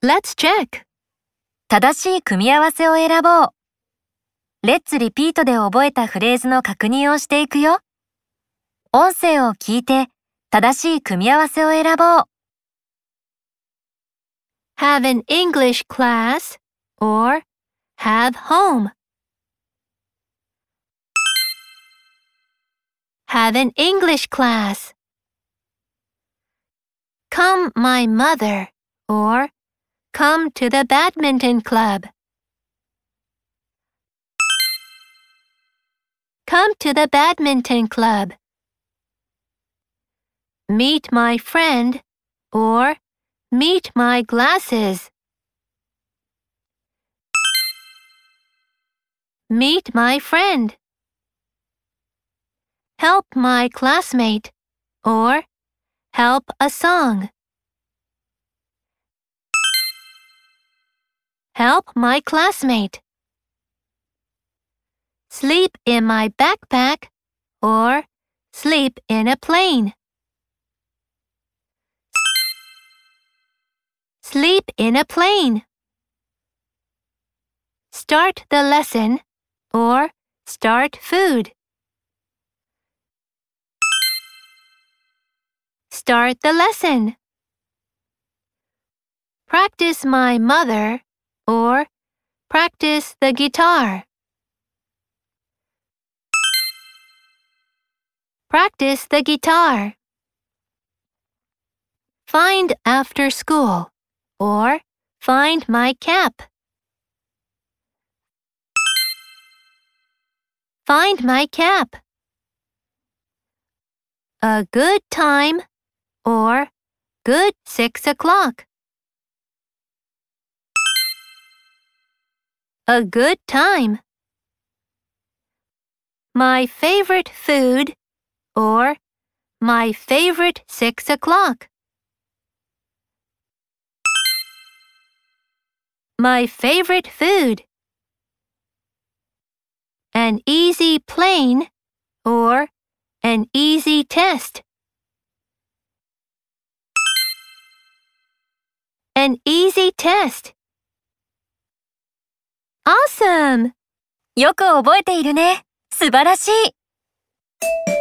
Let's check. 正しい組み合わせを選ぼう。レッツリピートで覚えたフレーズの確認をしていくよ。音声を聞いて正しい組み合わせを選ぼう。Have an English class or have home. Have an English class. Come, my mother, or come to the badminton club. Come to the badminton club. Meet my friend, or meet my glasses. Meet my friend. Help my classmate, or help a song. Help my classmate. Sleep in my backpack, or sleep in a plane. Sleep in a plane. Start the lesson or start food. Start the lesson. Practice my mother or practice the guitar. Practice the guitar. Find after school or find my cap. Find my cap. A good time or good six o'clock. A good time. My favorite food or my favorite six o'clock. My favorite food. An easy plane or an easy test. An easy test. Awesome! よく覚えているね。素晴らしい。